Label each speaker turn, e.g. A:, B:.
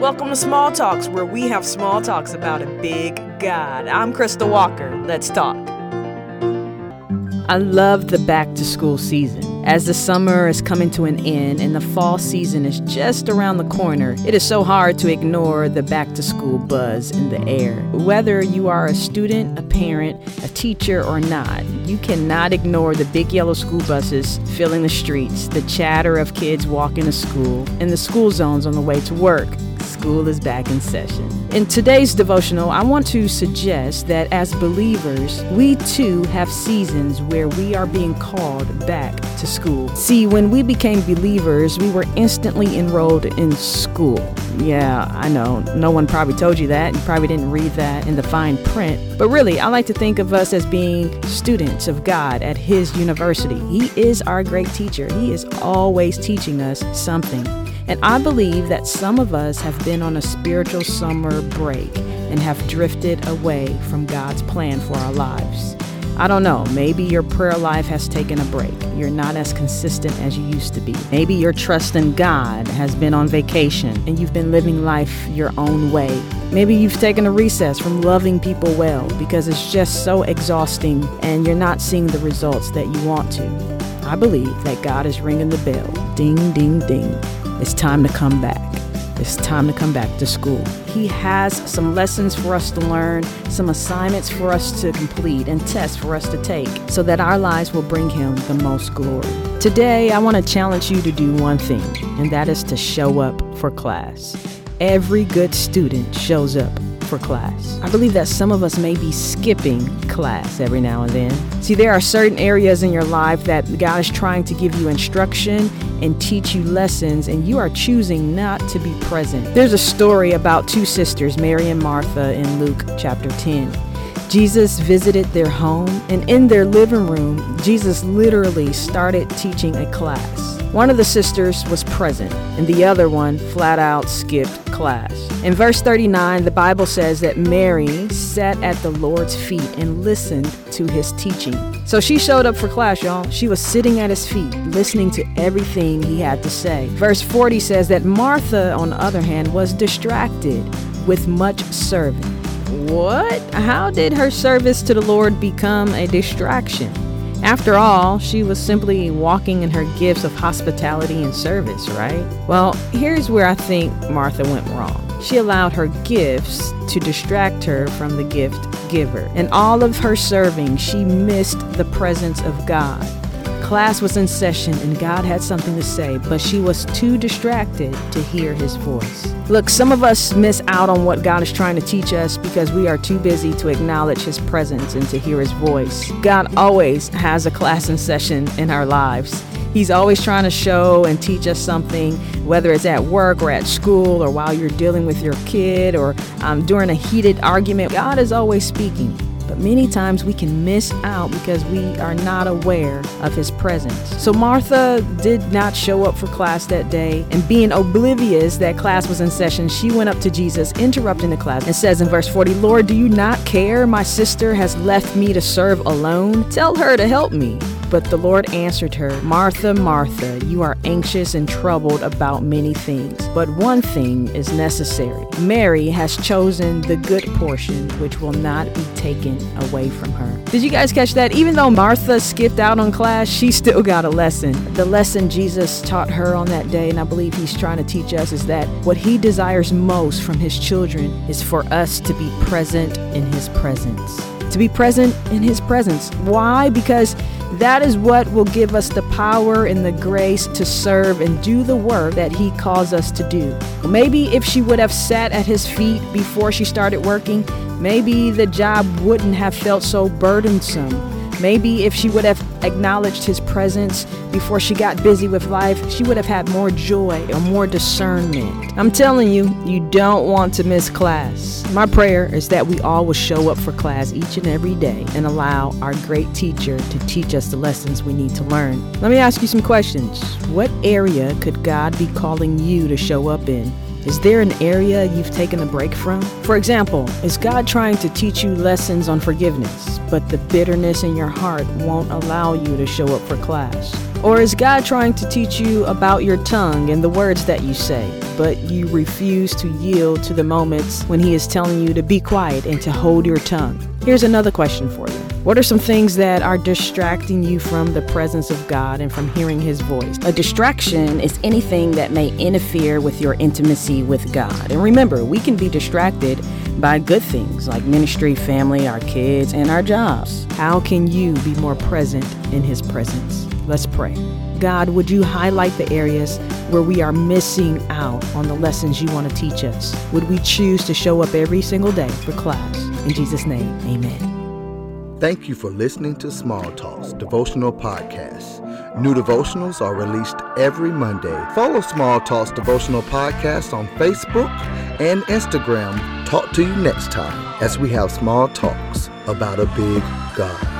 A: Welcome to Small Talks, where we have small talks about a big God. I'm Krista Walker. Let's talk. I love the back to school season. As the summer is coming to an end and the fall season is just around the corner, it is so hard to ignore the back to school buzz in the air. Whether you are a student, a parent, a teacher, or not, you cannot ignore the big yellow school buses filling the streets, the chatter of kids walking to school, and the school zones on the way to work school is back in session. In today's devotional, I want to suggest that as believers, we too have seasons where we are being called back to school. See, when we became believers, we were instantly enrolled in school. Yeah, I know, no one probably told you that. You probably didn't read that in the fine print. But really, I like to think of us as being students of God at His university. He is our great teacher, He is always teaching us something. And I believe that some of us have been on a spiritual summer break and have drifted away from God's plan for our lives. I don't know, maybe your prayer life has taken a break. You're not as consistent as you used to be. Maybe your trust in God has been on vacation and you've been living life your own way. Maybe you've taken a recess from loving people well because it's just so exhausting and you're not seeing the results that you want to. I believe that God is ringing the bell. Ding, ding, ding. It's time to come back. It's time to come back to school. He has some lessons for us to learn, some assignments for us to complete, and tests for us to take so that our lives will bring Him the most glory. Today, I want to challenge you to do one thing, and that is to show up for class. Every good student shows up for class. I believe that some of us may be skipping class every now and then. See, there are certain areas in your life that God is trying to give you instruction and teach you lessons, and you are choosing not to be present. There's a story about two sisters, Mary and Martha, in Luke chapter 10. Jesus visited their home, and in their living room, Jesus literally started teaching a class. One of the sisters was present, and the other one flat out skipped In verse 39, the Bible says that Mary sat at the Lord's feet and listened to his teaching. So she showed up for class, y'all. She was sitting at his feet, listening to everything he had to say. Verse 40 says that Martha, on the other hand, was distracted with much serving. What? How did her service to the Lord become a distraction? After all, she was simply walking in her gifts of hospitality and service, right? Well, here's where I think Martha went wrong. She allowed her gifts to distract her from the gift giver. In all of her serving, she missed the presence of God class was in session and God had something to say, but she was too distracted to hear his voice. Look, some of us miss out on what God is trying to teach us because we are too busy to acknowledge his presence and to hear his voice. God always has a class in session in our lives. He's always trying to show and teach us something, whether it's at work or at school or while you're dealing with your kid or um, during a heated argument. God is always speaking. But many times we can miss out because we are not aware of his presence. So Martha did not show up for class that day, and being oblivious that class was in session, she went up to Jesus, interrupting the class, and says in verse 40, Lord, do you not care? My sister has left me to serve alone. Tell her to help me. But the Lord answered her, Martha, Martha, you are anxious and troubled about many things, but one thing is necessary. Mary has chosen the good portion, which will not be taken away from her. Did you guys catch that? Even though Martha skipped out on class, she still got a lesson. The lesson Jesus taught her on that day, and I believe he's trying to teach us, is that what he desires most from his children is for us to be present in his presence. To be present in his presence. Why? Because that is what will give us the power and the grace to serve and do the work that He calls us to do. Maybe if she would have sat at His feet before she started working, maybe the job wouldn't have felt so burdensome. Maybe if she would have acknowledged his presence before she got busy with life, she would have had more joy or more discernment. I'm telling you, you don't want to miss class. My prayer is that we all will show up for class each and every day and allow our great teacher to teach us the lessons we need to learn. Let me ask you some questions. What area could God be calling you to show up in? Is there an area you've taken a break from? For example, is God trying to teach you lessons on forgiveness, but the bitterness in your heart won't allow you to show up for class? Or is God trying to teach you about your tongue and the words that you say, but you refuse to yield to the moments when He is telling you to be quiet and to hold your tongue? Here's another question for you. What are some things that are distracting you from the presence of God and from hearing His voice? A distraction is anything that may interfere with your intimacy with God. And remember, we can be distracted by good things like ministry, family, our kids, and our jobs. How can you be more present in His presence? Let's pray. God, would you highlight the areas where we are missing out on the lessons you want to teach us? Would we choose to show up every single day for class? In Jesus' name, amen.
B: Thank you for listening to Small Talks Devotional Podcast. New devotionals are released every Monday. Follow Small Talks Devotional Podcast on Facebook and Instagram. Talk to you next time as we have small talks about a big God.